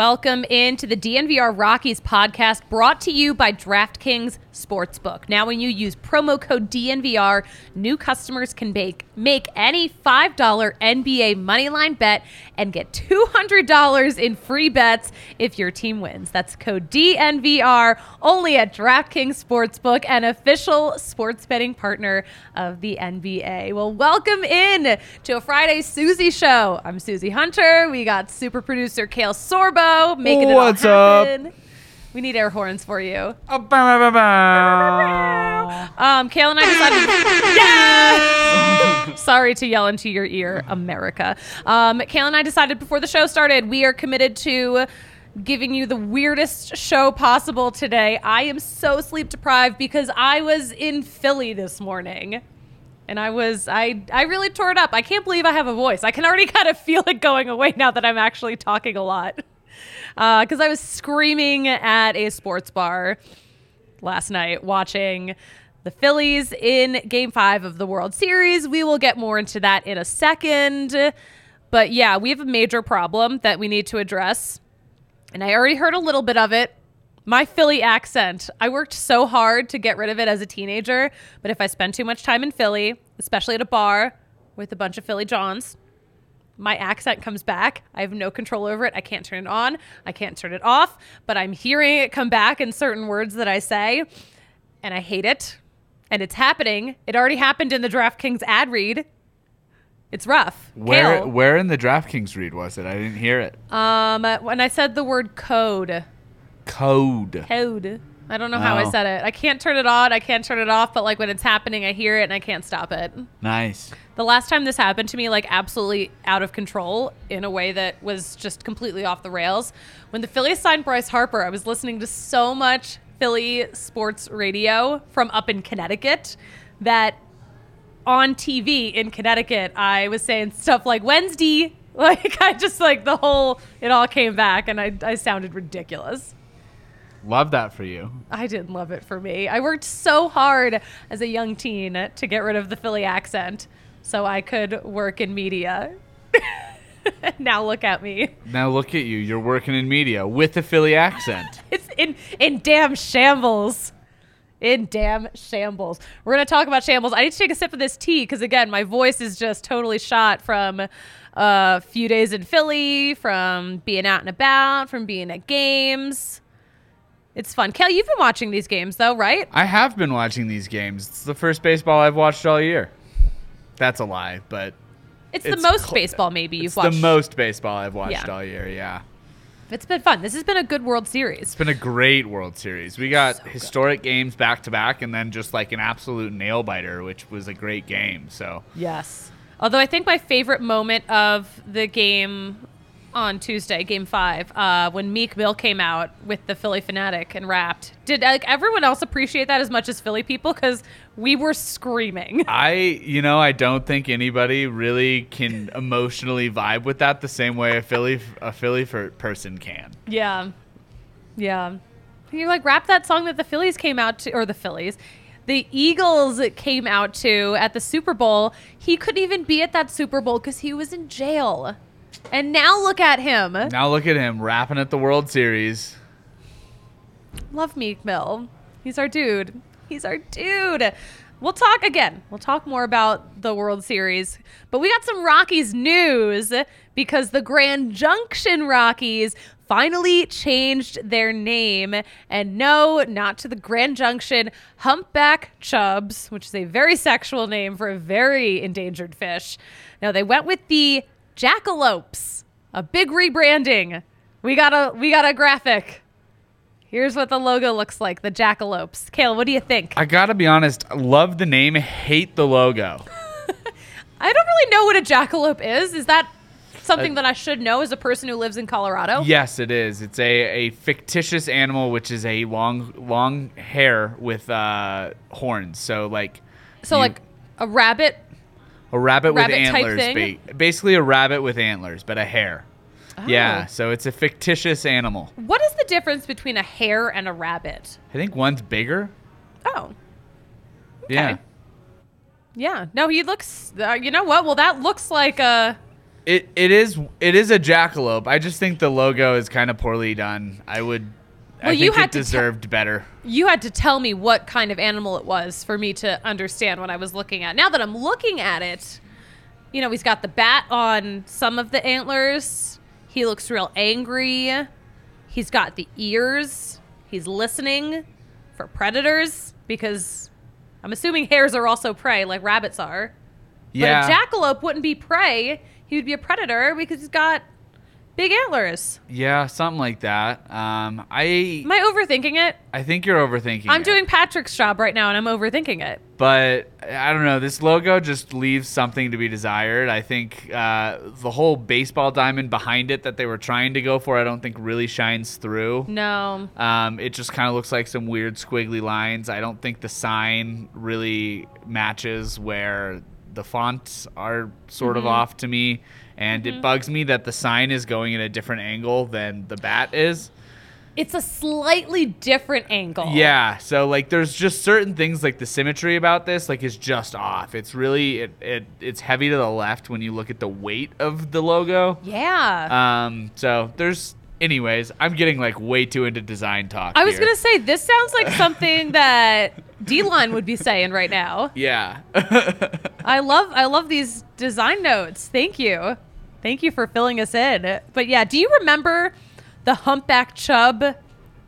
Welcome into the DNVR Rockies podcast brought to you by DraftKings Sportsbook. Now, when you use promo code DNVR, new customers can make, make any $5 NBA moneyline bet and get $200 in free bets if your team wins. That's code DNVR only at DraftKings Sportsbook, an official sports betting partner of the NBA. Well, welcome in to a Friday Susie show. I'm Susie Hunter. We got super producer Kale Sorbo making What's it all happen. up? We need air horns for you. Oh, bow, bow, bow. Um, Kale and I decided. yeah! Sorry to yell into your ear, America. Um, Kale and I decided before the show started, we are committed to giving you the weirdest show possible today. I am so sleep deprived because I was in Philly this morning. And I was, I, I really tore it up. I can't believe I have a voice. I can already kind of feel it going away now that I'm actually talking a lot. Uh, because I was screaming at a sports bar last night watching the Phillies in game five of the World Series. We will get more into that in a second. But yeah, we have a major problem that we need to address. And I already heard a little bit of it. My Philly accent. I worked so hard to get rid of it as a teenager, but if I spend too much time in Philly, especially at a bar with a bunch of Philly Johns, my accent comes back. I have no control over it. I can't turn it on. I can't turn it off, but I'm hearing it come back in certain words that I say, and I hate it. And it's happening. It already happened in the DraftKings ad read. It's rough. Where Kale. where in the DraftKings read was it? I didn't hear it. Um, when I said the word code, Code. code. I don't know how I Oh. said it. I can't turn it on. I can't turn it off. But like when it's happening, I hear it and I can't stop it. Nice. The last time this happened to me, like absolutely out of control in a way that was just completely off the rails, when the Phillies signed Bryce Harper, I was listening to so much Philly sports radio from up in Connecticut that on TV in Connecticut, I was saying stuff like Wednesday. Like I just like the whole, it all came back and I, I sounded ridiculous. Love that for you. I didn't love it for me. I worked so hard as a young teen to get rid of the Philly accent so I could work in media. now look at me. Now look at you. You're working in media with a Philly accent. It's in in damn shambles. In damn shambles. We're gonna talk about shambles. I need to take a sip of this tea because again, my voice is just totally shot from uh, a few days in Philly, from being out and about, from being at games. It's fun. Kel, you've been watching these games though, right? I have been watching these games. It's the first baseball I've watched all year. That's a lie, but It's, It's the most cl- baseball maybe you've it's watched. the most baseball I've watched Yeah. all year. Yeah. It's been fun. This has been a good World Series. It's been a great World Series. We got historic games back to back, and then just like an absolute nail biter, which was a great game. So Yes. Although I think my favorite moment of the game on Tuesday, Game Five, uh, when Meek Mill came out with the Phillie Phanatic and rapped. Did like everyone else appreciate that as much as Philly people? Because we were screaming. I, you know, I don't think anybody really can emotionally vibe with that the same way a Philly a Philly for person can. yeah, yeah. You like rap that song that the Phillies came out to, or the Phillies. The Eagles came out to at the Super Bowl. He couldn't even be at that Super Bowl because he was in jail. And now look at him. Now look at him rapping at the World Series. Love Meek Mill. He's our dude. He's our dude. We'll talk again. We'll talk more about the World Series. But we got some Rockies news because the Grand Junction Rockies finally changed their name. And no, not to the Grand Junction Humpback Chubs, which is a very sexual name for a very endangered fish. No, they went with the Jackalopes. A big rebranding. We got a we got a graphic. Here's what the logo looks like, the jackalopes. Kale, what do you think? I gotta be honest, love the name, hate the logo. I don't really know what a jackalope is. Is that something Uh, that I should know as a person who lives in Colorado? Yes, it is. It's a, a fictitious animal, which is a long long hare with uh, horns. So like, So you- like a rabbit. A rabbit, rabbit with antlers, ba- basically a rabbit with antlers, but a hare. Yeah, Oh. so it's a fictitious animal. What is the difference between a hare and a rabbit? I think one's bigger. Oh, Yeah. yeah. No, he looks. Uh, you know what? Well, that looks like a. It it is it is a jackalope. I just think the logo is kind of poorly done. I would. Well, I you had it to te- deserved better. You had to tell me what kind of animal it was for me to understand what I was looking at. Now that I'm looking at it, you know, he's got the bat on some of the antlers. He looks real angry. He's got the ears. He's listening for predators because I'm assuming hares are also prey like rabbits are. Yeah. But a jackalope wouldn't be prey. He would be a predator because he's got big antlers. yeah, something like that. Um, I Am I overthinking it? I think you're overthinking. I'm it. doing Patrick's job right now and I'm overthinking it. but I don't know. This logo just leaves something to be desired. I think uh, the whole baseball diamond behind it that they were trying to go for, I don't think really shines through. No. Um, it just kind of looks like some weird squiggly lines. I don't think the sign really matches where the fonts are sort Mm-hmm. of off to me. And it bugs me that the sign is going in a different angle than the bat is. It's a slightly different angle. Yeah, so like there's just certain things like the symmetry about this like is just off. It's really it, it it's heavy to the left when you look at the weight of the logo. Yeah. Um so there's anyways, I'm getting like way too into design talk. I was here. to say, this sounds like something that D Line would be saying right now. Yeah. I love I love these design notes. Thank you. Thank you for filling us in. But yeah, do you remember the Humpback Chub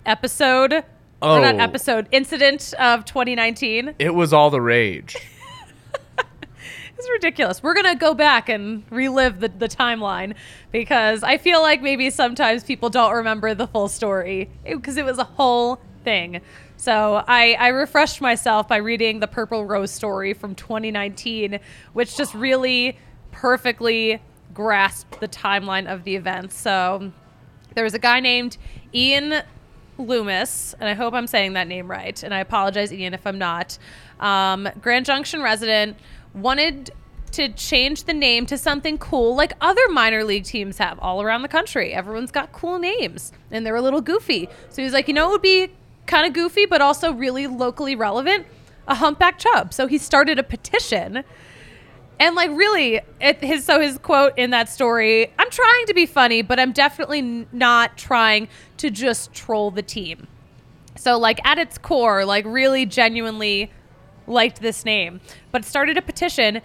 episode? Or not Oh. episode, incident of 2019? it was all the rage. It's ridiculous. We're gonna go back and relive the, the timeline because I feel like maybe sometimes people don't remember the full story eh, because it was a whole thing. So I, I refreshed myself by reading the Purple Row story from 2019, which just really perfectly grasped the timeline of the events. So there was a guy named Ian Loomis, and I hope I'm saying that name right, and I apologize, Ian, if I'm not. Um, Grand Junction resident wanted to change the name to something cool like other minor league teams have all around the country. Everyone's got cool names, and they're a little goofy. So he's like, you know, it would be kind of goofy, but also really locally relevant a humpback chub. So he started a petition and like really, his so his quote in that story, I'm trying to be funny, but I'm definitely not trying to just troll the team. So like at its core, like really genuinely liked this name, but started a petition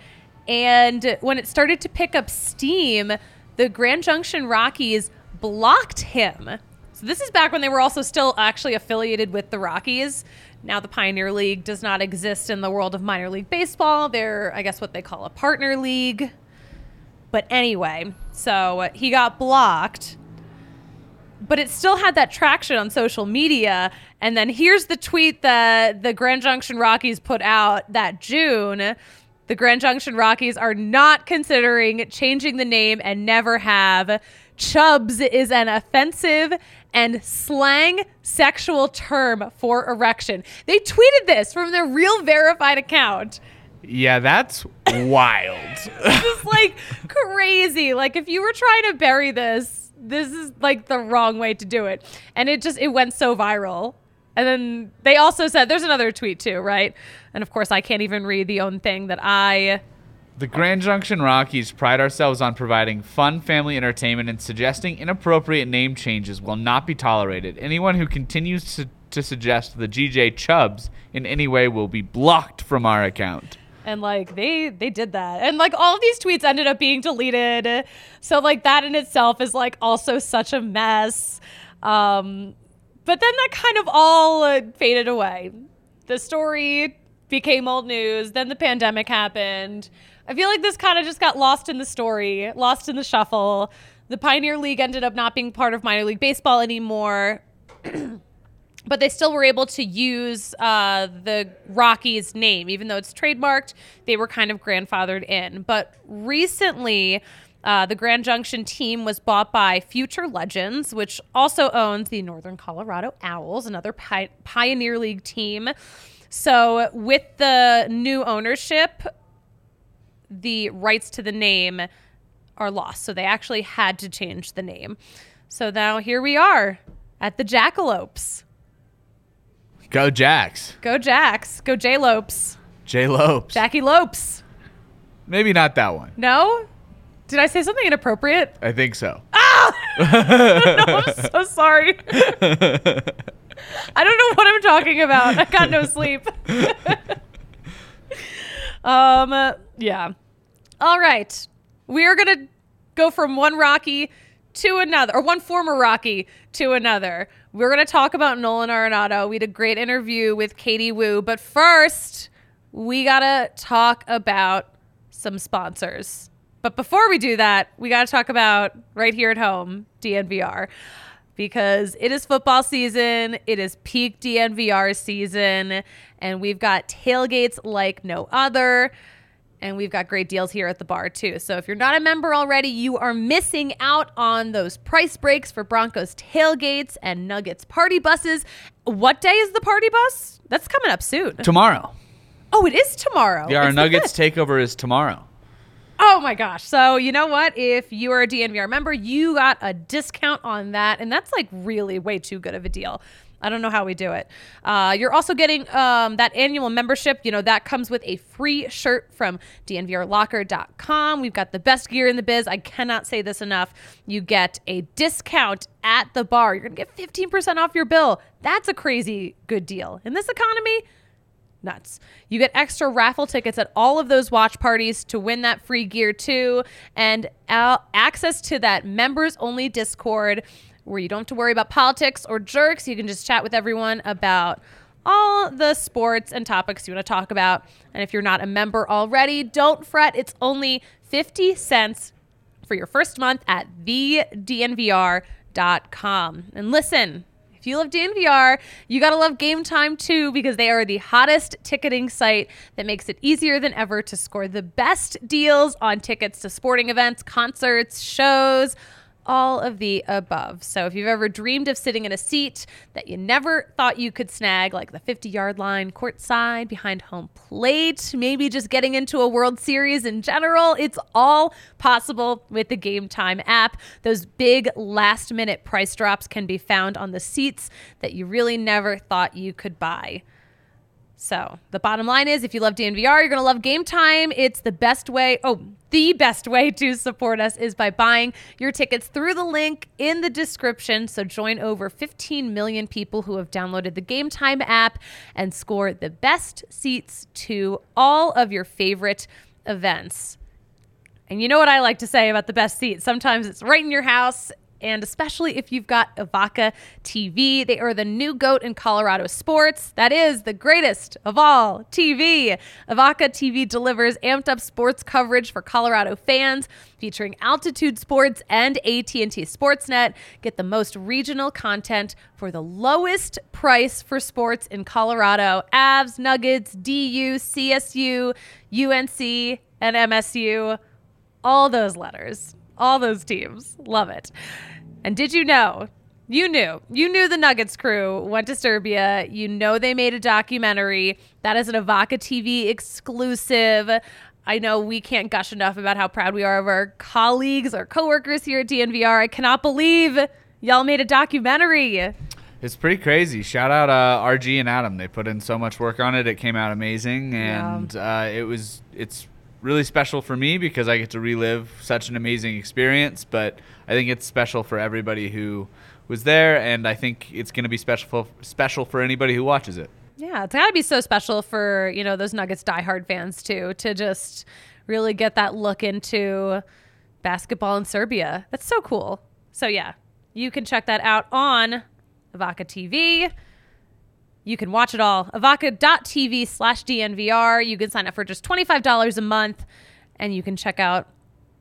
and when it started to pick up steam, the Grand Junction Rockies blocked him. So this is back when they were also still actually affiliated with the Rockies. Now the Pioneer League does not exist in the world of minor league baseball. They're, I guess, what they call a partner league. But anyway, so uh, he got blocked, but it still had that traction on social media. And then here's the tweet that the Grand Junction Rockies put out that June. The Grand Junction Rockies are not considering changing the name and never have. Chubs is an offensive and slang sexual term for erection. They tweeted this from their real verified account. Yeah, that's wild. It's like crazy. Like if you were trying to bury this, this is like the wrong way to do it. And it just it went so viral. And then they also said there's another tweet too, right? And of course I can't even read the own thing that I The Grand Junction Rockies pride ourselves on providing fun family entertainment and suggesting inappropriate name changes will not be tolerated. Anyone who continues to, to suggest the GJ Chubs in any way will be blocked from our account. and like they they did that. And like all of these tweets ended up being deleted. So like that in itself is like also such a mess. Um but then that kind of all uh, faded away. The story became old news. Then the pandemic happened i feel like this kind of just got lost in the story lost in the shuffle the pioneer league ended up not being part of minor league baseball anymore but they still were able to use uh, the Rockies name, even though it's trademarked. They were kind of grandfathered in. But recently, uh, the Grand Junction team was bought by Future Legends, which also owns the Northern Colorado Owls, another pi- Pioneer League team. So, with the new ownership, the rights to the name are lost. So, they actually had to change the name. So, now here we are at the Jackalopes. Go Jacks. Go Jacks. Go J Lopes. J Lopes. Jackie Lopes. Maybe not that one. No? Did I say something inappropriate? I think so. Ah. I'm so sorry. I don't know what I'm talking about. I got no sleep. um, uh, yeah. All right. We are going to go from one Rocky to another, or one former Rocky to another. We're going to talk about Nolan Arenado. We had a great interview with Katie Woo. But first, we got to talk about some sponsors. But before we do that, we got to talk about right here at home, DNVR, because it is football season. It is peak DNVR season, and we've got tailgates like no other. And we've got great deals here at the bar, too. So if you're not a member already, you are missing out on those price breaks for Broncos tailgates and Nuggets party buses. What day is the party bus? That's coming up soon. Tomorrow. Oh, it is tomorrow. Yeah, our Nuggets takeover is tomorrow. Oh my gosh. So, you know what? If you are a DNVR member, you got a discount on that. And that's like really way too good of a deal. I don't know how we do it. Uh, you're also getting um, that annual membership. You know, that comes with a free shirt from DNVRlocker.com. We've got the best gear in the biz. I cannot say this enough. You get a discount at the bar. You're going to get 15% off your bill. That's a crazy good deal. In this economy, nuts. You get extra raffle tickets at all of those watch parties to win that free gear too, and access to that members only Discord where you don't have to worry about politics or jerks. You can just chat with everyone about all the sports and topics you want to talk about. And if you're not a member already, don't fret. It's only 50 cents for your first month at thednvr.com. And listen, you love DNVR, you got to love Game Time too because they are the hottest ticketing site that makes it easier than ever to score the best deals on tickets to sporting events, concerts, shows, all of the above. So if you've ever dreamed of sitting in a seat that you never thought you could snag, like the 50 yard line, courtside, behind home plate, maybe just getting into a World Series in general, it's all possible with the Game Time app. Those big last minute price drops can be found on the seats that you really never thought you could buy. So the bottom line is if you love DNVR, you're going to love Game Time. It's the best way. Oh, the best way to support us is by buying your tickets through the link in the description. So join over 15 million people who have downloaded the Game Time app and score the best seats to all of your favorite events. And you know what I like to say about the best seats? Sometimes it's right in your house. And especially if you've got Evoca TV, they are the new goat in Colorado sports. That is the greatest of all TV. Evoca TV delivers amped up sports coverage for Colorado fans, featuring altitude sports and AT&T Sportsnet. Get the most regional content for the lowest price for sports in Colorado. Avs, Nuggets, DU, CSU, UNC, and MSU all those letters, all those teams. Love it. And did you know? You knew. You knew the Nuggets crew went to Serbia. You know they made a documentary. That is an Evoca TV exclusive. I know we can't gush enough about how proud we are of our colleagues, our coworkers here at DNVR. I cannot believe y'all made a documentary. It's pretty crazy. Shout out uh, RG and Adam. They put in so much work on it. It came out amazing, and uh, it was it's really special for me because I get to relive such an amazing experience. But I think it's special for everybody who was there, and I think it's going to be special special for anybody who watches it. Yeah, it's got to be so special for, you know, those Nuggets diehard fans too to just really get that look into basketball in Serbia. That's so cool. So yeah, you can check that out on Evoca TV. You can watch it all. Evoca.tv slash DNVR. You can sign up for just $25 a month and you can check out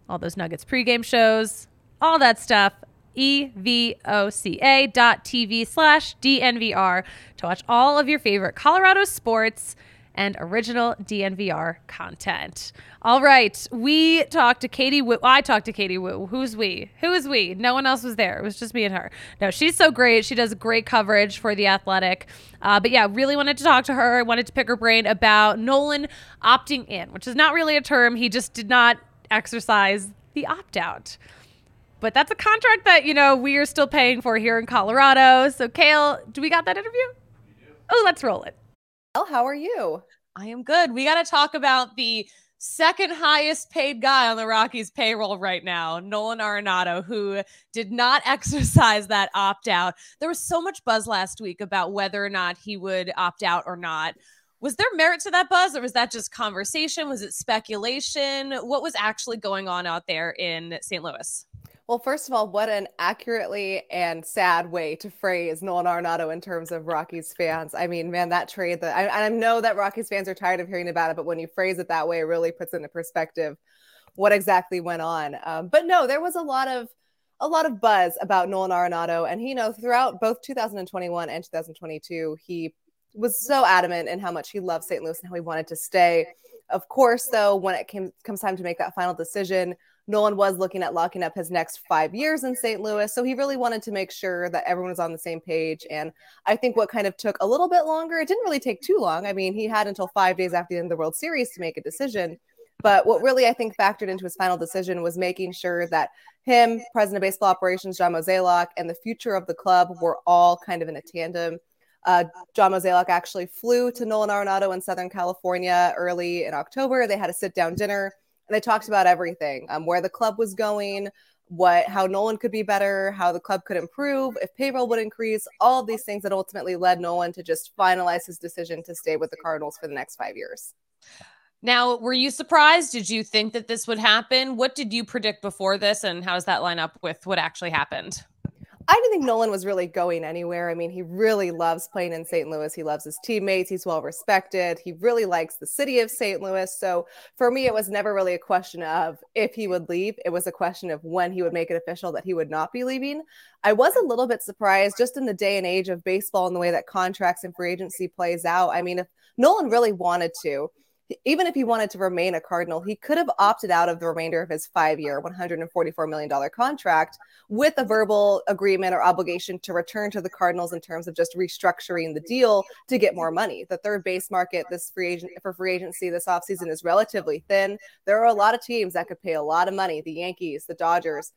all those Nuggets pregame shows, all that stuff. E evoca dot tv slash DNVR to watch all of your favorite Colorado sports and original DNVR content. All right, we talked to Katie Woo. I talked to Katie Woo. Who's we? Who is we? No one else was there. It was just me and her. No, she's so great. She does great coverage for The Athletic. Uh, but yeah, really wanted to talk to her. I wanted to pick her brain about Nolan opting in, which is not really a term. He just did not exercise the opt out. But that's a contract that, you know, we are still paying for here in Colorado. So, Kale, do we got that interview? Oh, let's roll it. Well, how are you? I am good. We got to talk about the second highest paid guy on the Rockies payroll right now, Nolan Arenado, who did not exercise that opt out. There was so much buzz last week about whether or not he would opt out or not. Was there merit to that buzz, or was that just conversation? Was it speculation? What was actually going on out there in St. Louis? Well, first of all, what an accurately and sad way to phrase Nolan Arenado in terms of Rockies fans. I mean, man, that trade that I, I know that Rockies fans are tired of hearing about it, but when you phrase it that way, it really puts into perspective what exactly went on. Um, but no, there was a lot of a lot of buzz about Nolan Arenado, and he, you know, throughout both 2021 and 2022, he was so adamant in how much he loved St. Louis and how he wanted to stay. Of course, though, when it came comes time to make that final decision, Nolan was looking at locking up his next five years in St. Louis. So he really wanted to make sure that everyone was on the same page. And I think what kind of took a little bit longer, it didn't really take too long. I mean, he had until five days after the end of the World Series to make a decision. But what really I think factored into his final decision was making sure that him, President of Baseball Operations John Mozeliak, and the future of the club were all kind of in a tandem. Uh, John Mozeliak actually flew to Nolan Arenado in Southern California early in October. They had a sit down dinner and they talked about everything um, where the club was going what how nolan could be better how the club could improve if payroll would increase all of these things that ultimately led nolan to just finalize his decision to stay with the cardinals for the next five years. Now were you surprised? Did you think that this would happen? What did you predict before this and how does that line up with what actually happened I didn't think Nolan was really going anywhere. I mean, he really loves playing in St. Louis. He loves his teammates. He's well respected. He really likes the city of St. Louis. So for me, it was never really a question of if he would leave. It was a question of when he would make it official that he would not be leaving. I was a little bit surprised just in the day and age of baseball and the way that contracts and free agency plays out. I mean, if Nolan really wanted to, even if he wanted to remain a Cardinal, he could have opted out of the remainder of his five year, $144 million contract with a verbal agreement or obligation to return to the Cardinals in terms of just restructuring the deal to get more money. The third base market this free agent for free agency this offseason is relatively thin. There are a lot of teams that could pay a lot of money the Yankees, the Dodgers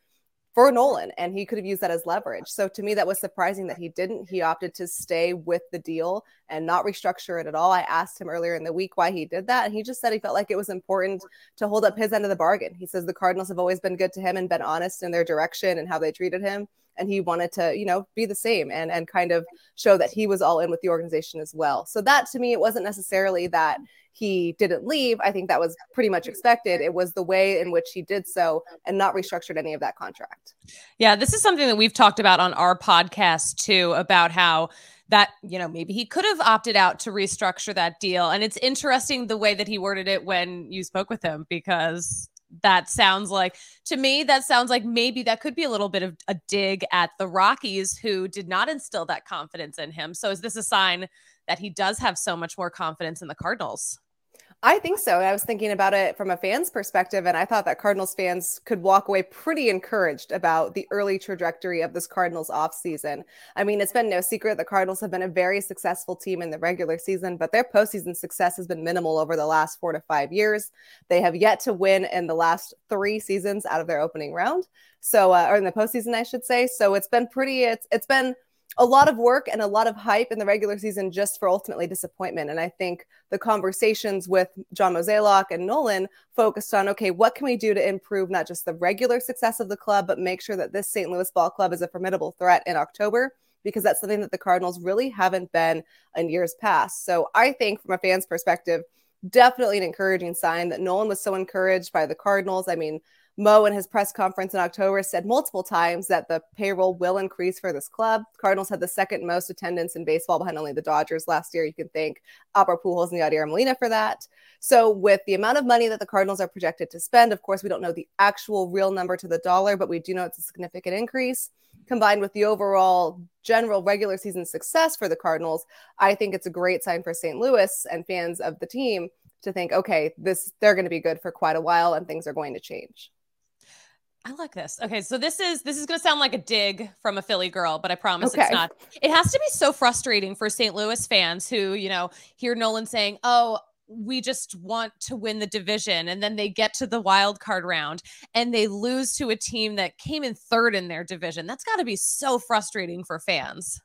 for Nolan, and he could have used that as leverage. So to me, that was surprising that he didn't. He opted to stay with the deal and not restructure it at all. I asked him earlier in the week why he did that, and he just said he felt like it was important to hold up his end of the bargain. He says the Cardinals have always been good to him and been honest in their direction and how they treated him and he wanted to you know be the same and and kind of show that he was all in with the organization as well. So that to me it wasn't necessarily that he didn't leave. I think that was pretty much expected. It was the way in which he did so and not restructured any of that contract. Yeah this is something that we've talked about on our podcast too about how that you know maybe he could have opted out to restructure that deal. And it's interesting the way that he worded it when you spoke with him because that sounds like to me that sounds like maybe that could be a little bit of a dig at the Rockies who did not instill that confidence in him. So is this a sign that he does have so much more confidence in the Cardinals? I think so. I was thinking about it from a fan's perspective, and I thought that Cardinals fans could walk away pretty encouraged about the early trajectory of this Cardinals offseason. I mean, it's been no secret the Cardinals have been a very successful team in the regular season, but their postseason success has been minimal over the last four to five years. They have yet to win in the last three seasons out of their opening round. So, uh, or in the postseason, I should say. So it's been pretty, it's, it's been, a lot of work and a lot of hype in the regular season just for ultimately disappointment. And I think the conversations with John Mozeliak and Nolan focused on okay, what can we do to improve not just the regular success of the club, but make sure that this St. Louis ball club is a formidable threat in October because that's something that the Cardinals really haven't been in years past. So I think from a fan's perspective, definitely an encouraging sign that Nolan was so encouraged by the Cardinals. I mean, Mo in his press conference in October said multiple times that the payroll will increase for this club. Cardinals had the second most attendance in baseball behind only the Dodgers last year. You can thank Albert Pujols and Yadier Molina for that. So with the amount of money that the Cardinals are projected to spend, of course, we don't know the actual real number to the dollar, but we do know it's a significant increase. Combined with the overall general regular season success for the Cardinals, I think it's a great sign for St. Louis and fans of the team to think, okay, this they're going to be good for quite a while and things are going to change. I like this. Okay, so this is this is going to sound like a dig from a Philly girl, but I promise okay. it's not. It has to be so frustrating for St. Louis fans who, you know, hear Nolan saying, "Oh, we just want to win the division," and then they get to the wild card round and they lose to a team that came in third in their division. That's got to be so frustrating for fans.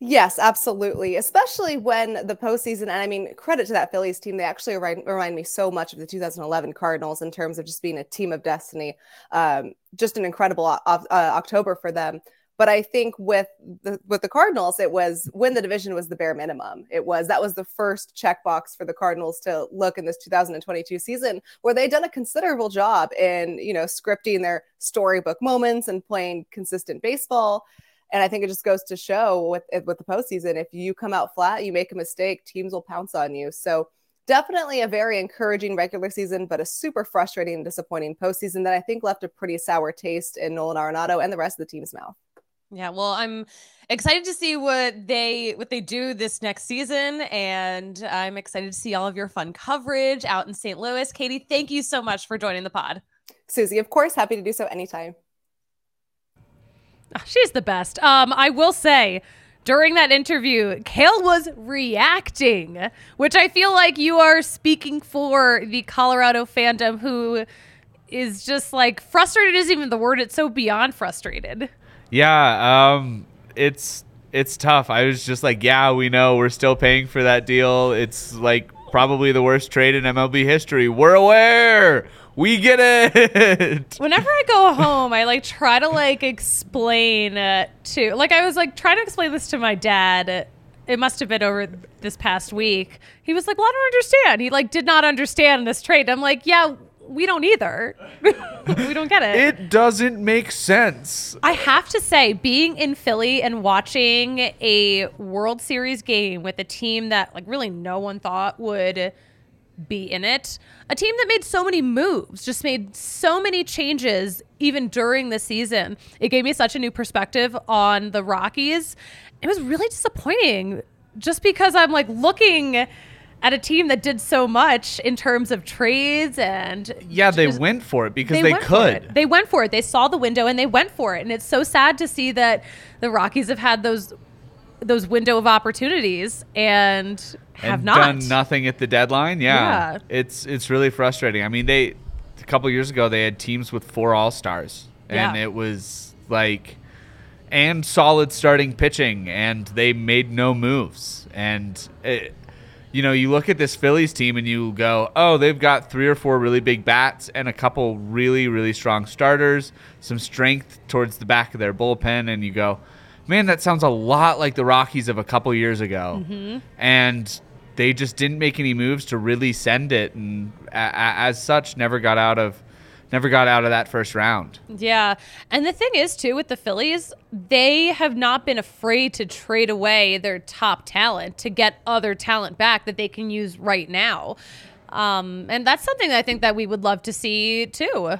Yes, absolutely. Especially when the postseason, and I mean, credit to that Phillies team. They actually remind, remind me so much of the 2011 Cardinals in terms of just being a team of destiny. Um, just an incredible uh, October for them. But I think with the with the Cardinals, it was win the division was the bare minimum. It was that was the first checkbox for the Cardinals to look in this 2022 season, where they'd done a considerable job in you know scripting their storybook moments and playing consistent baseball. And I think it just goes to show with eh, with the postseason, if you come out flat, you make a mistake, teams will pounce on you. So definitely a very encouraging regular season, but a super frustrating and disappointing postseason that I think left a pretty sour taste in Nolan Arenado and the rest of the team's mouth. Yeah, well, I'm excited to see what they what they do this next season and I'm excited to see all of your fun coverage out in St. Louis. Katie, thank you so much for joining the pod. Susie, of course, happy to do so anytime. She's the best. Um, I will say, during that interview, Kale was reacting, which I feel like you are speaking for the Colorado fandom who is just like frustrated isn't even the word, it's so beyond frustrated. Yeah, um, it's it's tough. I was just like, yeah, we know we're still paying for that deal. It's like probably the worst trade in MLB history. We're aware. We get it. Whenever I go home, I like try to like explain uh, to like I was like trying to explain this to my dad. It must have been over this past week. He was like, "Well, I don't understand." He like did not understand this trade. I'm like, "Yeah, we don't either. we don't get it. It doesn't make sense. I have to say, being in Philly and watching a World Series game with a team that like really no one thought would be in it, a team that made so many moves, just made so many changes even during the season. It gave me such a new perspective on the Rockies. It was really disappointing just because I'm like looking at a team that did so much in terms of trades and yeah they just, went for it because they, they could. They went for it. They saw the window and they went for it. And it's so sad to see that the rockies have had those those window of opportunities and have and not. done nothing at the deadline? Yeah. yeah. It's it's really frustrating. I mean they a couple years ago they had teams with four all-stars. And yeah. it was like and solid starting pitching and they made no moves. And it, you know, you look at this Phillies team and you go, oh, they've got three or four really big bats and a couple really, really strong starters, some strength towards the back of their bullpen, and you go, man, that sounds a lot like the Rockies of a couple years ago. Mm-hmm. And they just didn't make any moves to really send it, and a- a- as such, never got out of never got out of that first round. Yeah. And the thing is, too, with the Phillies, they have not been afraid to trade away their top talent to get other talent back that they can use right now. Um, and that's something that I think that we would love to see, too.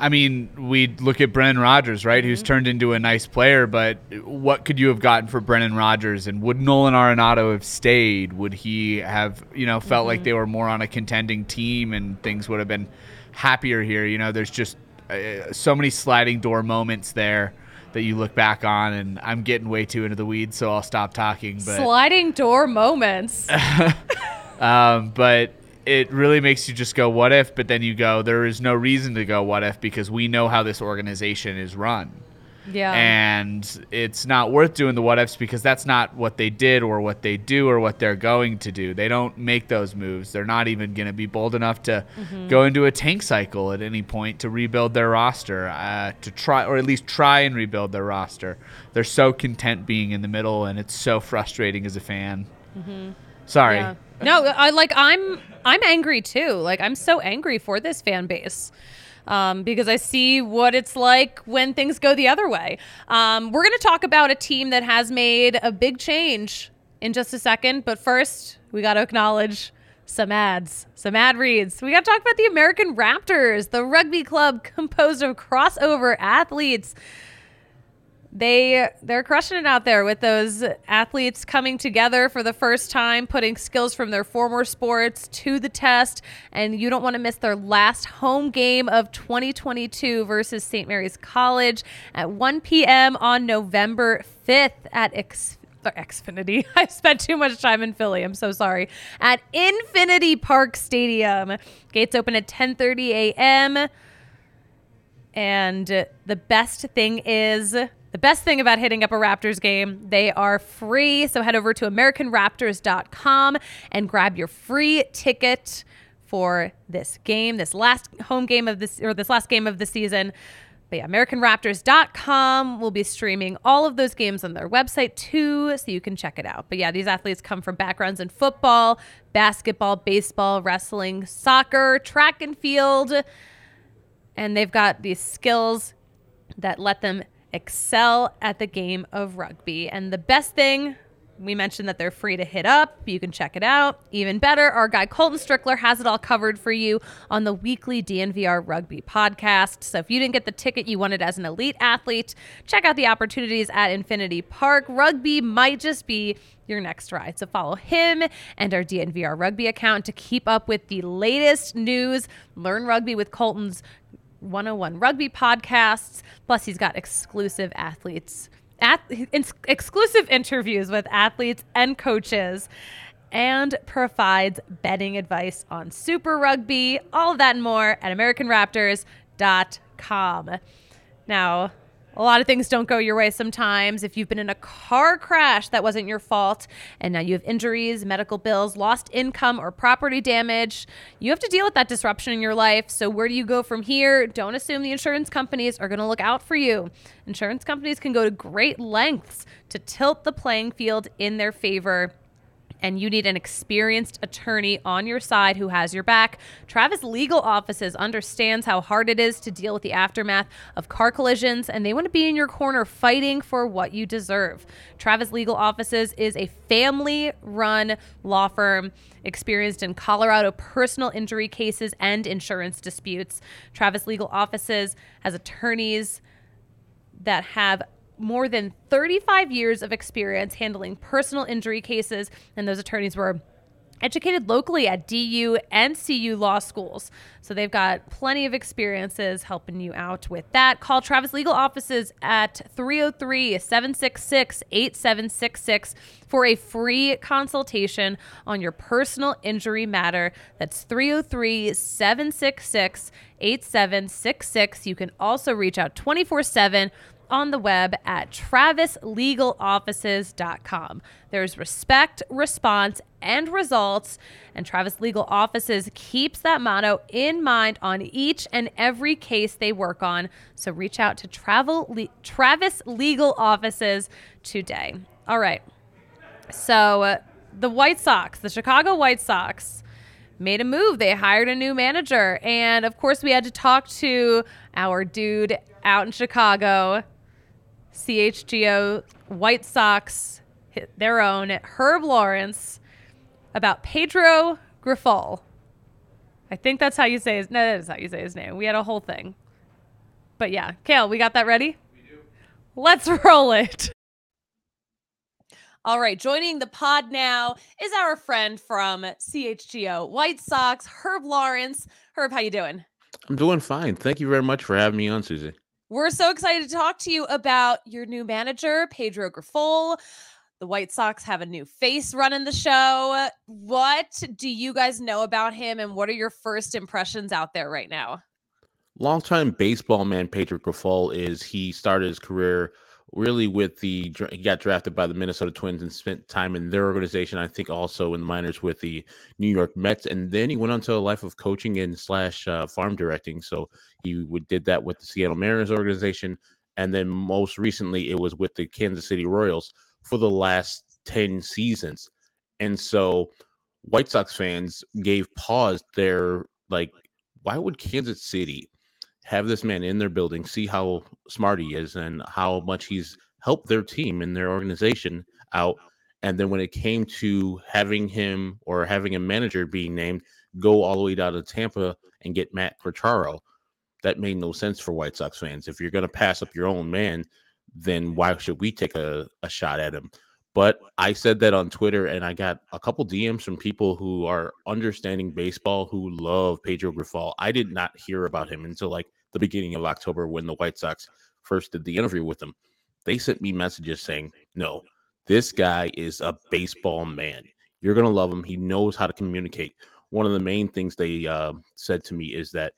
I mean, we look at Brendan Rodgers, right? Mm-hmm. Who's turned into a nice player, but what could you have gotten for Brendan Rodgers? And would Nolan Arenado have stayed? Would he have, you know, felt mm-hmm. like they were more on a contending team and things would have been happier here. You know, there's just uh, so many sliding door moments there that you look back on, and I'm getting way too into the weeds, so I'll stop talking. But sliding door moments. um, but it really makes you just go, "What if?" But then you go, "There is no reason to go, what if?" Because we know how this organization is run. Yeah. And it's not worth doing the what ifs because that's not what they did or what they do or what they're going to do. They don't make those moves. They're not even going to be bold enough to mm-hmm. go into a tank cycle at any point to rebuild their roster, uh, to try or at least try and rebuild their roster. They're so content being in the middle, and it's so frustrating as a fan. Mm-hmm. Sorry. Yeah. No, I like I'm I'm angry too. Like I'm so angry for this fan base um, because I see what it's like when things go the other way. Um, we're going to talk about a team that has made a big change in just a second. But first, we got to acknowledge some ads, some ad reads. We got to talk about the American Raptors, the rugby club composed of crossover athletes they they're crushing it out there with those athletes coming together for the first time putting skills from their former sports to the test and you don't want to miss their last home game of 2022 versus St. Mary's College at 1 p.m. on November 5th at X Xfinity. I spent too much time in Philly. I'm so sorry. At Infinity Park Stadium. Gates open at 10:30 a.m. And the best thing is The best thing about hitting up a Raptors game, they are free. So head over to AmericanRaptors.com and grab your free ticket for this game, this last home game of this, or this last game of the season. But yeah, AmericanRaptors.com will be streaming all of those games on their website too, so you can check it out. But yeah, these athletes come from backgrounds in football, basketball, baseball, wrestling, soccer, track and field, and they've got these skills that let them excel at the game of rugby. And the best thing, we mentioned that they're free to hit up. You can check it out. Even better, our guy Colton Strickler has it all covered for you on the weekly DNVR Rugby podcast. So if you didn't get the ticket you wanted as an elite athlete, check out the opportunities at Infinity Park. Rugby might just be your next ride. So follow him and our DNVR Rugby account to keep up with the latest news. Learn rugby with Colton's 101 Rugby podcasts. Plus, he's got exclusive athletes at, exclusive interviews with athletes and coaches and provides betting advice on Super Rugby, all of that and more at AmericanRaptors.com. Now, a lot of things don't go your way sometimes. If you've been in a car crash that wasn't your fault, and now you have injuries, medical bills, lost income, or property damage, you have to deal with that disruption in your life. So, where do you go from here? Don't assume the insurance companies are going to look out for you. Insurance companies can go to great lengths to tilt the playing field in their favor and you need an experienced attorney on your side who has your back, Travis Legal Offices understands how hard it is to deal with the aftermath of car collisions, and they want to be in your corner fighting for what you deserve. Travis Legal Offices is a family run law firm experienced in Colorado personal injury cases and insurance disputes. Travis Legal Offices has attorneys that have more than 35 years of experience handling personal injury cases, and those attorneys were educated locally at DU and CU law schools. So they've got plenty of experiences helping you out with that. Call Travis Legal Offices at 303 766 8766 for a free consultation on your personal injury matter. That's 303 766 8766. You can also reach out 24 7 on the web at travislegaloffices.com. There's respect, response, and results, and Travis Legal Offices keeps that motto in mind on each and every case they work on. So reach out to Travel Le- Travis Legal Offices today. All right. So uh, the White Sox, the Chicago White Sox, made a move. They hired a new manager. And of course, we had to talk to our dude out in Chicago, CHGO White Sox, their own Herb Lawrence, about Pedro Grifol. I think that's how you say his. No, that is how you say his name. We had a whole thing. But yeah, Kale, we got that ready. We do. Let's roll it. All right, joining the pod now is our friend from CHGO White Sox, Herb Lawrence. Herb, how you doing? I'm doing fine. Thank you very much for having me on, Susie. We're so excited to talk to you about your new manager, Pedro Grifol. The White Sox have a new face running the show. What do you guys know about him, and what are your first impressions out there right now? Longtime baseball man Pedro Grifol is he started his career really with the he got drafted by the Minnesota Twins and spent time in their organization. I think also in the minors with the New York Mets, and then he went on to a life of coaching and slash uh, farm directing. So he would, did that with the Seattle Mariners organization, and then most recently it was with the Kansas City Royals for the last ten seasons. And so White Sox fans gave pause. They're like, why would Kansas City? Have this man in their building, see how smart he is and how much he's helped their team and their organization out. And then when it came to having him or having a manager being named, go all the way down to Tampa and get Matt Quatraro, that made no sense for White Sox fans. If you're going to pass up your own man, then why should we take a, a shot at him? But I said that on Twitter, and I got a couple DMs from people who are understanding baseball who love Pedro Grifol. I did not hear about him until like the beginning of October when the White Sox first did the interview with him. They sent me messages saying, no, this guy is a baseball man. You're going to love him. He knows how to communicate. One of the main things they uh, said to me is that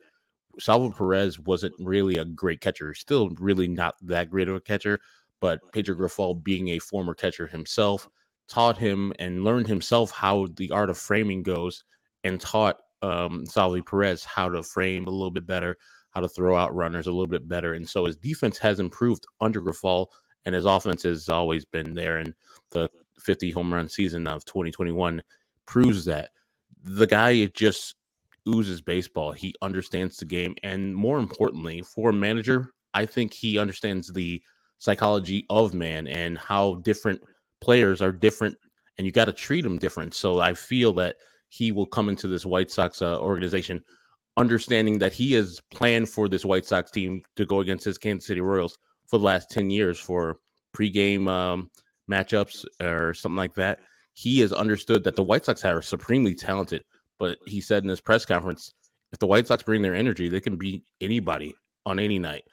Salvador Perez wasn't really a great catcher, still really not that great of a catcher, but Pedro Grifol, being a former catcher himself, taught him and learned himself how the art of framing goes and taught um, Salvy Perez how to frame a little bit better, how to throw out runners a little bit better. And so his defense has improved under Grifol, and his offense has always been there. And the 50 home run season of 2021 proves that. The guy just oozes baseball. He understands the game. And more importantly, for a manager, I think he understands the psychology of man and how different players are different and you got to treat them different. So I feel that he will come into this White Sox uh, organization understanding that he has planned for this White Sox team to go against his Kansas City Royals for the last 10 years for pregame um, matchups or something like that. He has understood that the White Sox are supremely talented, but he said in his press conference, if the White Sox bring their energy, they can beat anybody on any night.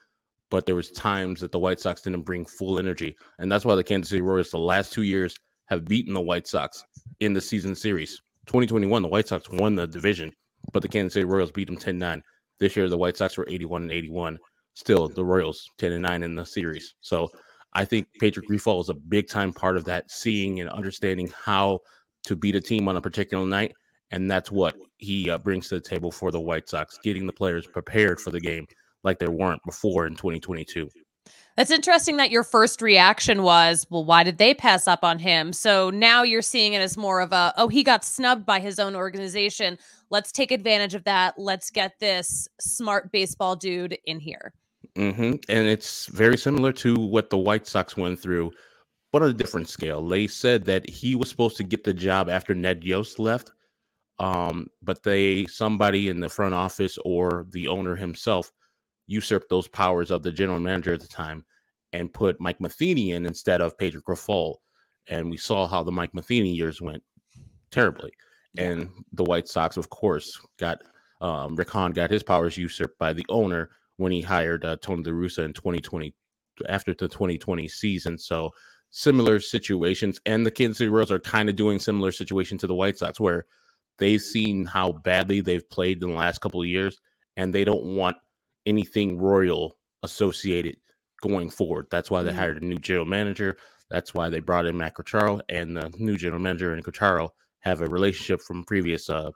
But there was times that the White Sox didn't bring full energy, and that's why the Kansas City Royals the last two years have beaten the White Sox in the season series. 2021, the White Sox won the division, but the Kansas City Royals beat them 10 9. This year, the White Sox were 81 and 81. Still, the Royals 10 and 9 in the series. So I think Patrick Grifol is a big time part of that, seeing and understanding how to beat a team on a particular night. And that's what he uh, brings to the table for the White Sox, getting the players prepared for the game like they weren't before in 2022. That's interesting that your first reaction was, well, why did they pass up on him? So now you're seeing it as more of a, oh, he got snubbed by his own organization. Let's take advantage of that. Let's get this smart baseball dude in here. Mm-hmm. And it's very similar to what the White Sox went through, but on a different scale. They said that he was supposed to get the job after Ned Yost left, um, but they somebody in the front office or the owner himself usurped those powers of the general manager at the time and put Mike Matheny in instead of Pedro Grifol. And we saw how the Mike Matheny years went terribly. And the White Sox, of course, got um, Rick Hahn got his powers usurped by the owner when he hired uh, Tony La Russa in 2020 after the 2020 season. So similar situations, and the Kansas City Royals are kind of doing similar situation to the White Sox, where they've seen how badly they've played in the last couple of years, and they don't want anything royal associated going forward. That's why they mm-hmm. hired a new general manager. That's why they brought in Matt Quatraro, and the new general manager and Quatraro have a relationship from previous uh,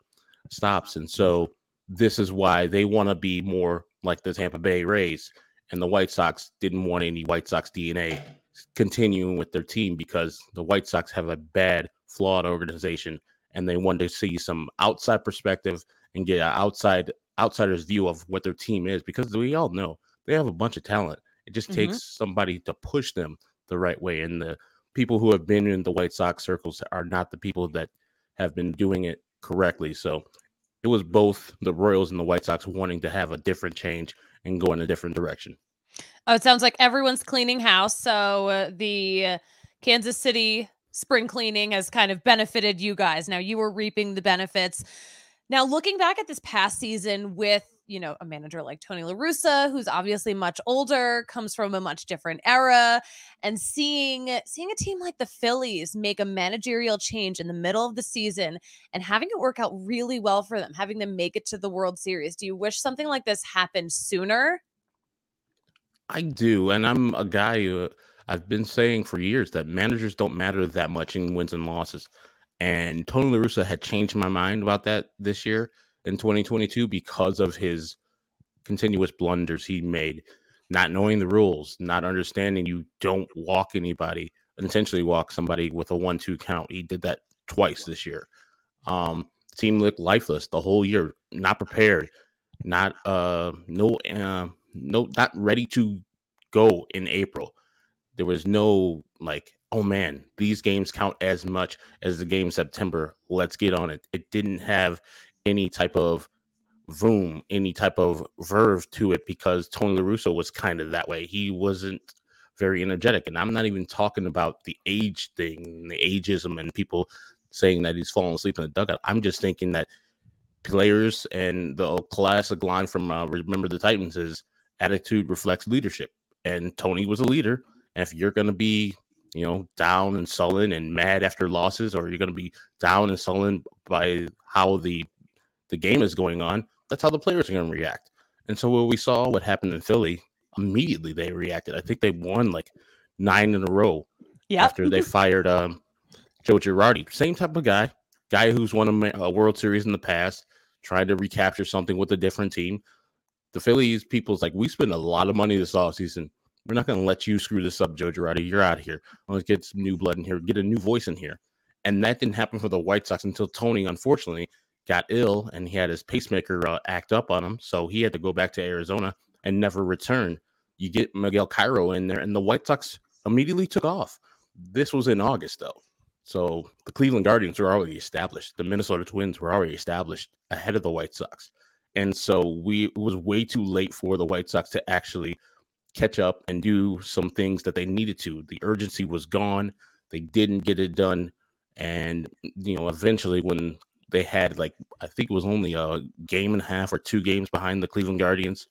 stops, and so this is why they want to be more like the Tampa Bay Rays. And the White Sox didn't want any White Sox DNA continuing with their team because the White Sox have a bad, flawed organization, and they wanted to see some outside perspective and get an outside outsider's view of what their team is because we all know they have a bunch of talent. It just mm-hmm. takes somebody to push them the right way. And the people who have been in the White Sox circles are not the people that have been doing it correctly. So it was both the Royals and the White Sox wanting to have a different change and go in a different direction. Oh, it sounds like everyone's cleaning house. So uh, the Kansas City spring cleaning has kind of benefited you guys. Now you were reaping the benefits. Now, looking back at this past season with, you know, a manager like Tony La Russa, who's obviously much older, comes from a much different era, and seeing seeing a team like the Phillies make a managerial change in the middle of the season and having it work out really well for them, having them make it to the World Series. Do you wish something like this happened sooner? I do, and I'm a guy who I've been saying for years that managers don't matter that much in wins and losses. And Tony La Russa had changed my mind about that this year in 2022 because of his continuous blunders he made, not knowing the rules, not understanding you don't walk anybody, intentionally walk somebody with a one-two count. He did that twice this year. Um, team looked lifeless the whole year, not prepared, not uh no uh, no not ready to go in April. There was no like oh man, these games count as much as the game September. Let's get on it. It didn't have any type of voom, any type of verve to it because Tony La Russa was kind of that way. He wasn't very energetic. And I'm not even talking about the age thing, the ageism, and people saying that he's falling asleep in the dugout. I'm just thinking that players and the classic line from uh, Remember the Titans is attitude reflects leadership. And Tony was a leader. And if you're going to be you know, down and sullen and mad after losses, or you're going to be down and sullen by how the the game is going on. That's how the players are going to react. And so when we saw what happened in Philly, immediately they reacted. I think they won like nine in a row Yeah. after they fired um, Joe Girardi. Same type of guy, guy who's won a a World Series in the past, trying to recapture something with a different team. The Phillies, people's like, we spent a lot of money this offseason. We're not going to let you screw this up, Joe Girardi. You're out of here. Let's get some new blood in here, get a new voice in here. And that didn't happen for the White Sox until Tony, unfortunately, got ill and he had his pacemaker uh, act up on him. So he had to go back to Arizona and never return. You get Miguel Cairo in there, and the White Sox immediately took off. This was in August, though. So the Cleveland Guardians were already established. The Minnesota Twins were already established ahead of the White Sox. And so we it was way too late for the White Sox to actually catch up and do some things that they needed to. The urgency was gone. They didn't get it done. And you know, eventually when they had like I think it was only a game and a half or two games behind the Cleveland Guardians.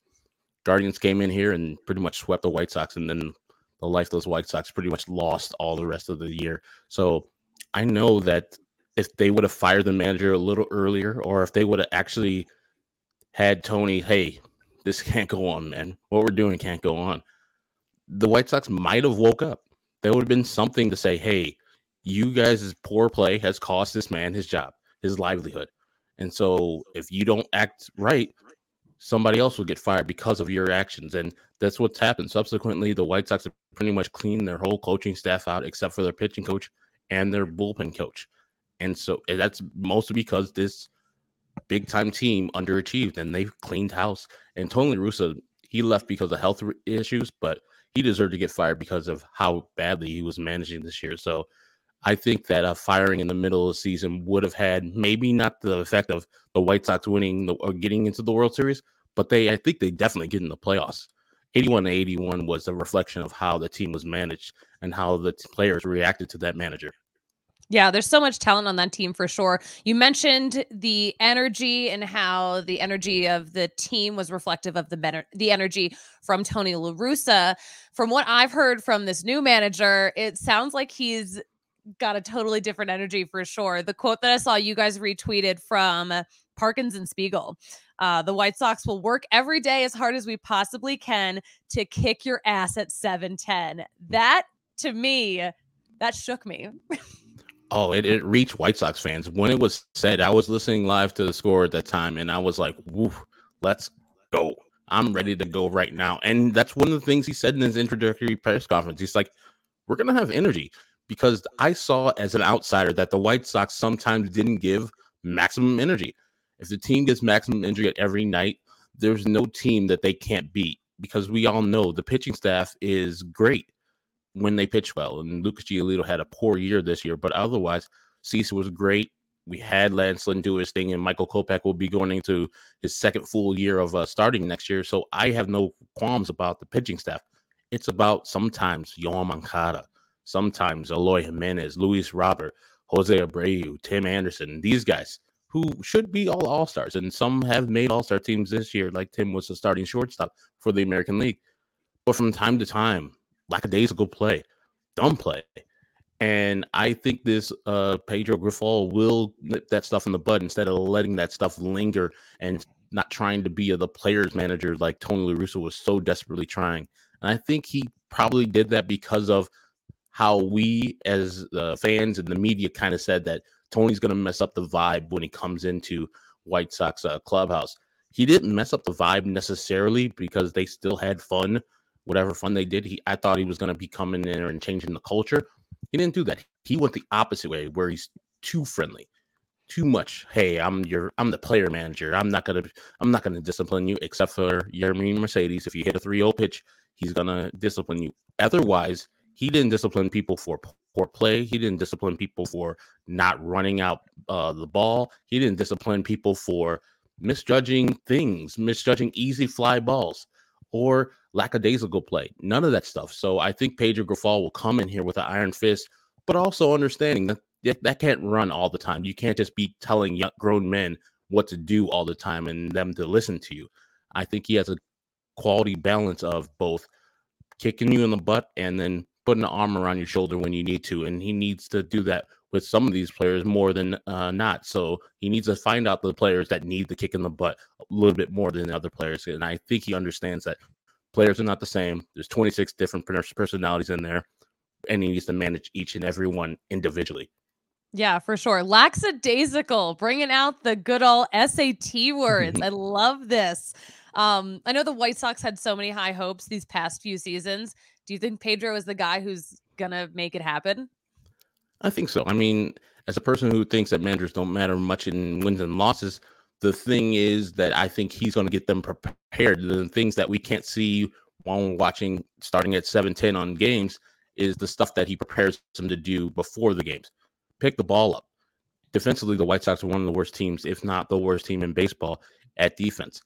Guardians came in here and pretty much swept the White Sox, and then the lifeless White Sox pretty much lost all the rest of the year. So I know that if they would have fired the manager a little earlier, or if they would have actually had Tony, hey, this can't go on, man. What we're doing can't go on. The White Sox might have woke up. There would have been something to say, hey, you guys' poor play has cost this man his job, his livelihood. And so if you don't act right, somebody else will get fired because of your actions. And that's what's happened. Subsequently, the White Sox have pretty much cleaned their whole coaching staff out except for their pitching coach and their bullpen coach. And so that's mostly because this big time team underachieved and they've cleaned house. And Tony Russo, he left because of health issues, but he deserved to get fired because of how badly he was managing this year. So I think that a firing in the middle of the season would have had maybe not the effect of the White Sox winning the, or getting into the World Series, but they I think they definitely get in the playoffs. 81 to 81 was a reflection of how the team was managed and how the t- players reacted to that manager. Yeah, there's so much talent on that team for sure. You mentioned the energy and how the energy of the team was reflective of the better the energy from Tony La Russa. From what I've heard from this new manager, it sounds like he's got a totally different energy for sure. The quote that I saw you guys retweeted from Parkins and Spiegel. Uh, the White Sox will work every day as hard as we possibly can to kick your ass at 710. That to me, that shook me. Oh, it, it reached White Sox fans. When it was said, I was listening live to the score at that time, and I was like, woo, let's go. I'm ready to go right now. And that's one of the things he said in his introductory press conference. He's like, we're going to have energy because I saw as an outsider that the White Sox sometimes didn't give maximum energy. If the team gets maximum energy at every night, there's no team that they can't beat because we all know the pitching staff is great when they pitch well. And Lucas Giolito had a poor year this year, but otherwise, Cease was great. We had Lance Lynn do his thing, and Michael Kopech will be going into his second full year of uh, starting next year. So I have no qualms about the pitching staff. It's about sometimes Yoan Moncada, sometimes Eloy Jimenez, Luis Robert, Jose Abreu, Tim Anderson, these guys who should be all all stars. And some have made all star teams this year, like Tim was the starting shortstop for the American League. But from time to time, lackadaisical play, dumb play. And I think this uh, Pedro Grifol will nip that stuff in the bud instead of letting that stuff linger and not trying to be a, the players manager like Tony La Russa was so desperately trying. And I think he probably did that because of how we as the fans and the media kind of said that Tony's going to mess up the vibe when he comes into White Sox uh, clubhouse. He didn't mess up the vibe necessarily because they still had fun, whatever fun they did. He, I thought he was going to be coming in and changing the culture. He didn't do that. He went the opposite way, where he's too friendly, too much. Hey, I'm your, I'm the player manager. I'm not gonna, I'm not gonna discipline you, except for Yermin Mercedes. If you hit a 3-0 pitch, he's gonna discipline you. Otherwise, he didn't discipline people for poor play. He didn't discipline people for not running out uh, the ball. He didn't discipline people for misjudging things, misjudging easy fly balls, or lackadaisical play. None of that stuff. So I think Pedro Grifol will come in here with an iron fist, but also understanding that, that can't run all the time. You can't just be telling young, grown men what to do all the time and them to listen to you. I think he has a quality balance of both kicking you in the butt and then putting an arm around your shoulder when you need to. And he needs to do that with some of these players more than uh, not. So he needs to find out the players that need the kick in the butt a little bit more than the other players. And I think he understands that players are not the same. There's 26 different personalities in there. and he needs to manage each and every one individually. Yeah, for sure. Lackadaisical, bringing out the good old SAT words. I love this. Um, I know the White Sox had so many high hopes these past few seasons. Do you think Pedro is the guy who's gonna make it happen? I think so. I mean, as a person who thinks that managers don't matter much in wins and losses, the thing is that I think he's going to get them prepared. The things that we can't see while we're watching starting at 7 10 on games is the stuff that he prepares them to do before the games. Pick the ball up. Defensively, the White Sox are one of the worst teams, if not the worst team in baseball at defense.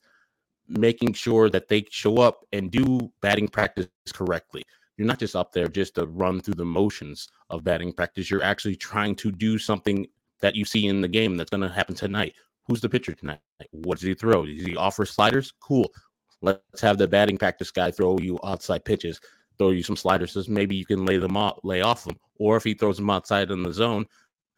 Making sure that they show up and do batting practice correctly. You're not just up there just to run through the motions of batting practice. You're actually trying to do something that you see in the game that's going to happen tonight. Who's the pitcher tonight? What does he throw? Does he offer sliders? Cool. Let's have the batting practice guy throw you outside pitches, throw you some sliders, so maybe you can lay them off, lay off them. Or if he throws them outside in the zone,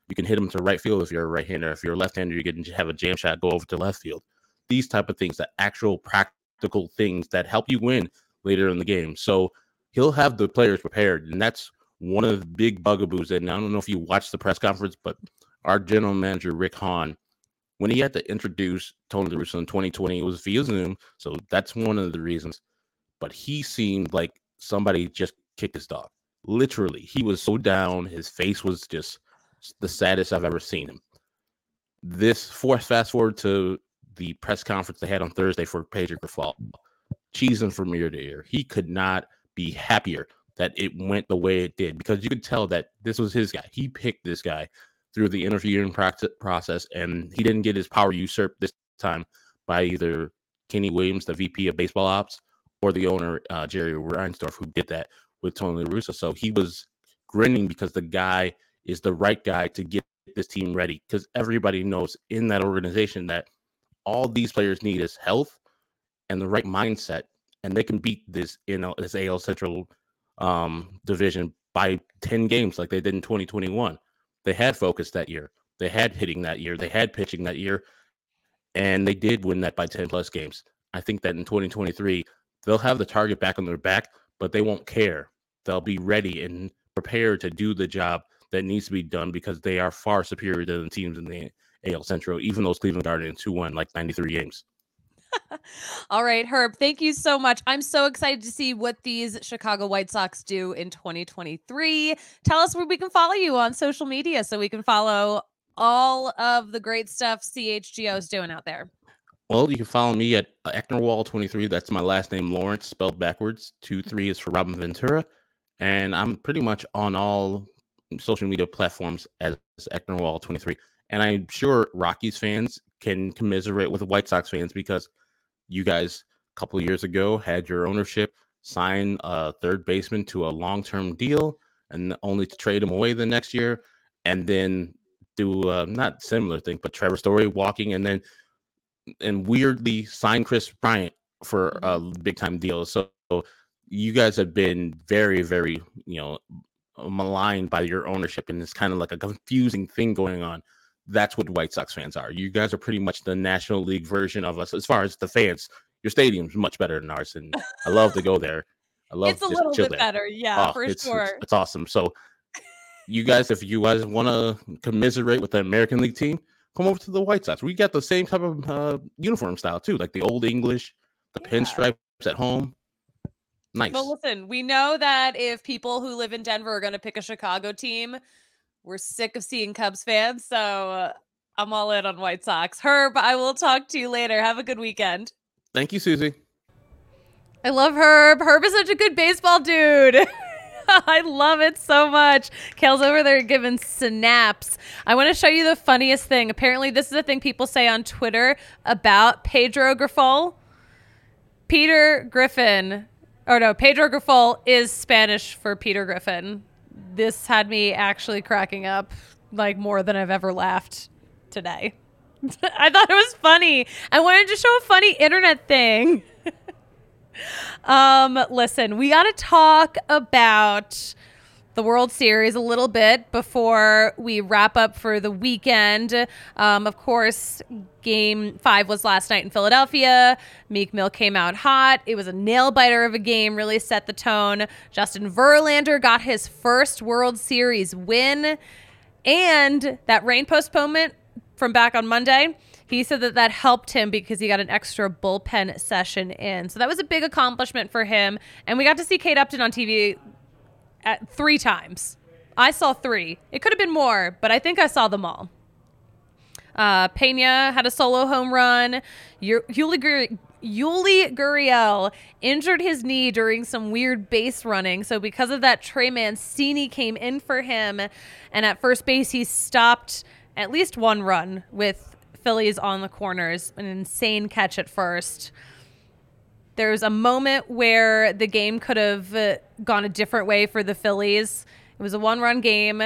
you can hit them to right field if you're a right-hander. If you're a left-hander, you can have a jam shot go over to left field. These type of things, the actual practical things that help you win later in the game. So he'll have the players prepared, and that's one of the big bugaboos. And I don't know if you watched the press conference, but our general manager Rick Hahn when he had to introduce Tony La Russa in 2020, it was via Zoom. So that's one of the reasons. But he seemed like somebody just kicked his dog. Literally, he was so down. His face was just the saddest I've ever seen him. This force fast forward to the press conference they had on Thursday for Pedro Grifol, cheesing from ear to ear. He could not be happier that it went the way it did because you could tell that this was his guy. He picked this guy through the interviewing process, and he didn't get his power usurped this time by either Kenny Williams, the VP of Baseball Ops, or the owner uh, Jerry Reinsdorf, who did that with Tony La Russa. So he was grinning because the guy is the right guy to get this team ready. Because everybody knows in that organization that all these players need is health and the right mindset, and they can beat this in this AL Central um, division by 10 games like they did in 2021. They had focus that year. They had hitting that year. They had pitching that year. And they did win that by 10 plus games. I think that in 2023, they'll have the target back on their back, but they won't care. They'll be ready and prepared to do the job that needs to be done because they are far superior to the teams in the AL Central, even those Cleveland Guardians who won like 93 games. All right, Herb, thank you so much. I'm so excited to see what these Chicago White Sox do in 2023. Tell us where we can follow you on social media so we can follow all of the great stuff CHGO is doing out there. Well, you can follow me at Ecnerwal23. That's my last name, Lawrence, spelled backwards. Two three is for Robin Ventura, and I'm pretty much on all social media platforms as Ecnerwal23. And I'm sure Rockies fans can commiserate with White Sox fans because you guys a couple years ago had your ownership sign a third baseman to a long-term deal and only to trade him away the next year and then do a not similar thing but Trevor Story walking and then and weirdly sign Kris Bryant for a mm-hmm. big time deal so you guys have been very very you know maligned by your ownership and it's kind of like a confusing thing going on that's what White Sox fans are. You guys are pretty much the National League version of us as far as the fans. Your stadium's much better than ours, and I love to go there. I love it's a little bit there. better, yeah, oh, for it's, sure. It's, it's awesome. So, you guys, if you guys want to commiserate with the American League team, come over to the White Sox. We got the same type of uh, uniform style too, like the old English, the yeah. pinstripes at home. Nice. Well, listen, we know that if people who live in Denver are going to pick a Chicago team, we're sick of seeing Cubs fans, so uh, I'm all in on White Sox. Herb, I will talk to you later. Have a good weekend. Thank you, Susie. I love Herb. Herb is such a good baseball dude. I love it so much. Kale's over there giving snaps. I want to show you the funniest thing. Apparently, this is a thing people say on Twitter about Pedro Grifol. Peter Griffin, or no, Pedro Grifol is Spanish for Peter Griffin this had me actually cracking up like more than I've ever laughed today. I thought it was funny. I wanted to show a funny internet thing. um, listen, we got to talk about the World Series a little bit before we wrap up for the weekend. Um, of course, game five was last night in Philadelphia. Meek Mill came out hot. It was a nail biter of a game, really set the tone. Justin Verlander got his first World Series win. And that rain postponement from back on Monday, he said that that helped him because he got an extra bullpen session in. So that was a big accomplishment for him. And we got to see Kate Upton on TV at three times. I saw three. It could have been more, but I think I saw them all. Uh, Pena had a solo home run. Yuli, Gur- Yuli Gurriel injured his knee during some weird base running. So, because of that, Trey Mancini came in for him. And at first base, he stopped at least one run with Phillies on the corners. An insane catch at first. There's a moment where the game could have uh, gone a different way for the Phillies. It was a one run game.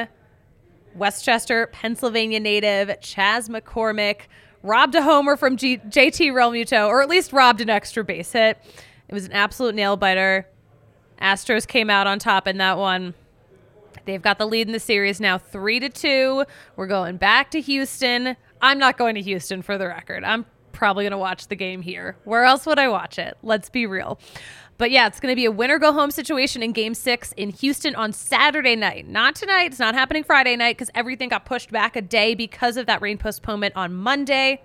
West Chester, Pennsylvania native Chas McCormick robbed a homer from G- JT Realmuto, or at least robbed an extra base hit. It was an absolute nail biter. Astros came out on top in that one. They've got the lead in the series now, three to two. We're going back to Houston. I'm not going to Houston for the record. I'm probably going to watch the game here. Where else would I watch it? Let's be real. But yeah, it's going to be a winner go home situation in game six in Houston on Saturday night. Not tonight. It's not happening Friday night because everything got pushed back a day because of that rain postponement on Monday.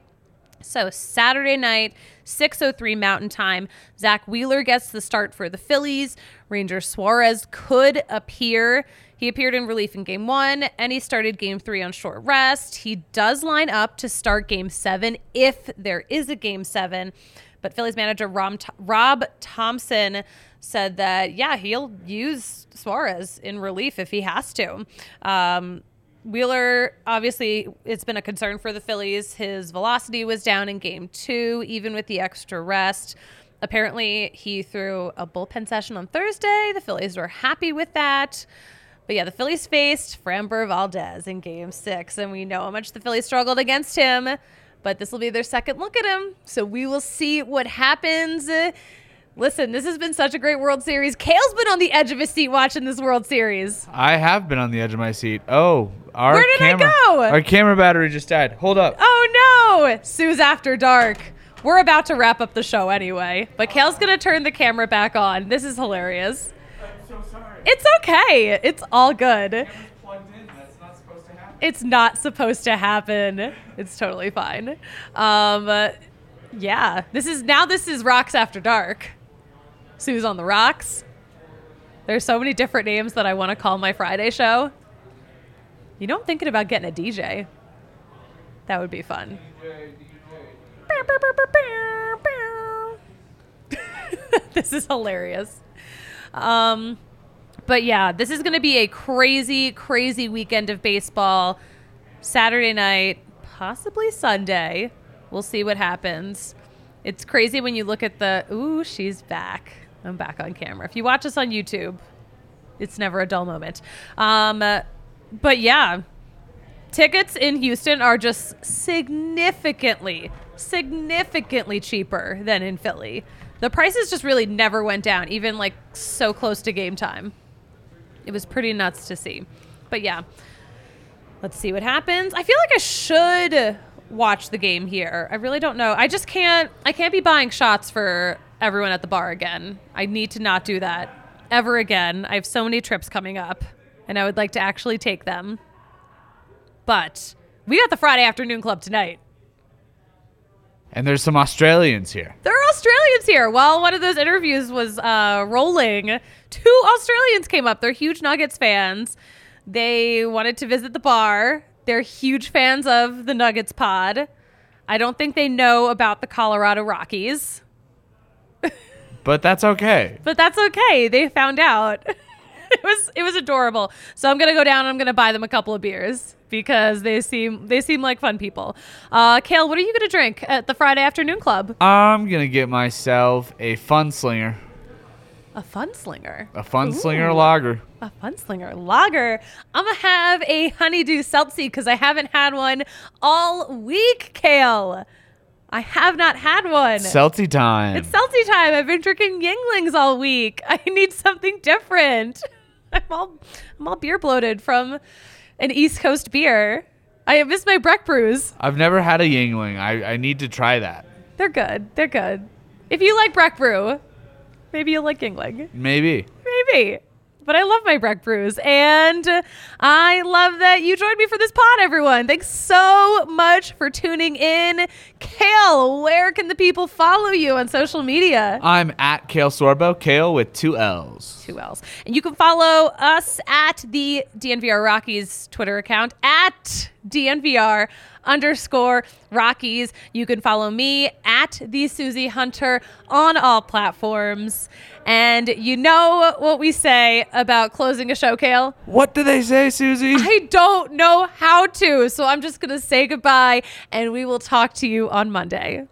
So Saturday night, 6:03 Mountain Time, Zack Wheeler gets the start for the Phillies. Ranger Suarez could appear. He appeared in relief in game one, and he started game three on short rest. He does line up to start game seven if there is a game seven. But Phillies manager Rob, Rob Thomson said that, yeah, he'll use Suarez in relief if he has to. Um, Wheeler, obviously, it's been a concern for the Phillies. His velocity was down in game two, even with the extra rest. Apparently, he threw a bullpen session on Thursday. The Phillies were happy with that. But yeah, the Phillies faced Framber Valdez in game six, and we know how much the Phillies struggled against him. But this will be their second look at him. So we will see what happens. Listen, this has been such a great World Series. Kale's been on the edge of his seat watching this World Series. I have been on the edge of my seat. Oh, our Where did I go? Our camera battery just died. Hold up. Oh no! Sue's after dark. We're about to wrap up the show anyway, but Kale's gonna turn the camera back on. This is hilarious. I'm so sorry. It's okay. It's all good. plugged in. That's not supposed to happen. It's not supposed to happen. It's totally fine. Um, yeah, this is now. This is Rocks After Dark. Sue's on the rocks. There's so many different names that I want to call my Friday show. You know, I'm thinking about getting a DJ. That would be fun. this is hilarious. Um, but yeah, this is going to be a crazy, crazy weekend of baseball. Saturday night, possibly Sunday. We'll see what happens. It's crazy when you look at the. Ooh, she's back. I'm back on camera. If you watch us on YouTube, it's never a dull moment. Um, but yeah, tickets in Houston are just significantly, significantly cheaper than in Philly. The prices just really never went down, even like so close to game time. It was pretty nuts to see. But yeah, let's see what happens. I feel like I should watch the game here. I really don't know. I just can't I can't be buying shots for everyone at the bar again. I need to not do that ever again. I have so many trips coming up and I would like to actually take them. But we got the Friday afternoon club tonight. And there's some Australians here. There are Australians here. While one of those interviews was uh, rolling, two Australians came up. They're huge Nuggets fans. They wanted to visit the bar. They're huge fans of the Nuggets pod. I don't think they know about the Colorado Rockies, But that's okay. but that's okay. They found out. it was it was adorable. So I'm gonna go down. and I'm gonna buy them a couple of beers because they seem they seem like fun people. Uh, Kale, what are you gonna drink at the Friday afternoon club? I'm going to get myself a fun slinger. A fun slinger. A fun slinger lager. A fun slinger lager. I'm gonna have a honeydew seltzy because I haven't had one all week, Kale. I have not had one. Celty time. it's seltzy time. I've been drinking Yuenglings all week. I need something different. I'm all I'm all beer bloated from an East Coast beer. I miss my Breck brews. I've never had a Yuengling. I, I need to try that. They're good. They're good. If you like Breck brew, maybe you'll like Yuengling. Maybe. Maybe. But I love my Breck brews. And I love that you joined me for this pod, everyone. Thanks so much for tuning in. Kale, where can the people follow you on social media? I'm at Kale Sorbo, Kale with two L's. two L's. And you can follow us at the DNVR Rockies Twitter account at DNVR underscore Rockies. You can follow me at the Susie Hunter on all platforms. And you know what we say about closing a show, Kale? What do they say, Susie? I don't know how to. So I'm just going to say goodbye and we will talk to you on Monday.